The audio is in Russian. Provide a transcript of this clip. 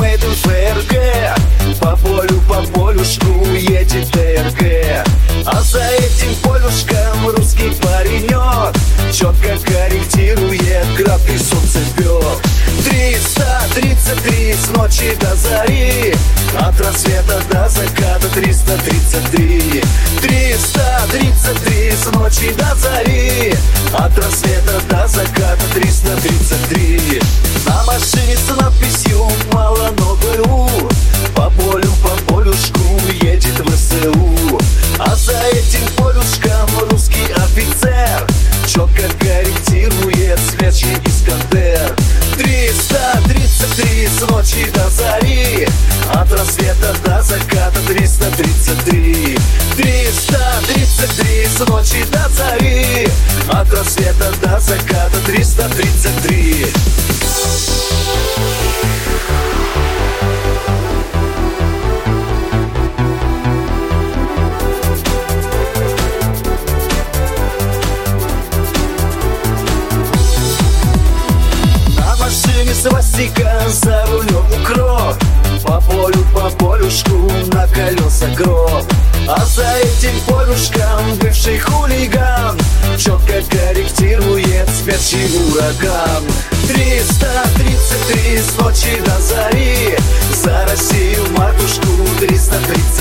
made in ФРГ По полю, по полюшку едет ТРГ А за этим полюшком русский паренек Четко корректирует график солнцепек 333 с ночи до зари От рассвета до заката 333 333 с ночи до зари От рассвета с надписью «Мало, но БУ» По полю, по полюшку едет ВСУ. А за этим полюшком русский офицер. Четко корректирует свечи Искандер. 333 с ночи до зари. От рассвета до заката 333 333 с ночи до зари. От рассвета до заката 333 Машине свастика, за рулем укроп По полю, по полюшку, на колеса гроб. А за этим полюшком бывший хулиган Четко корректирует спящий ураган. 333 с ночи до зари. За Россию матушку 333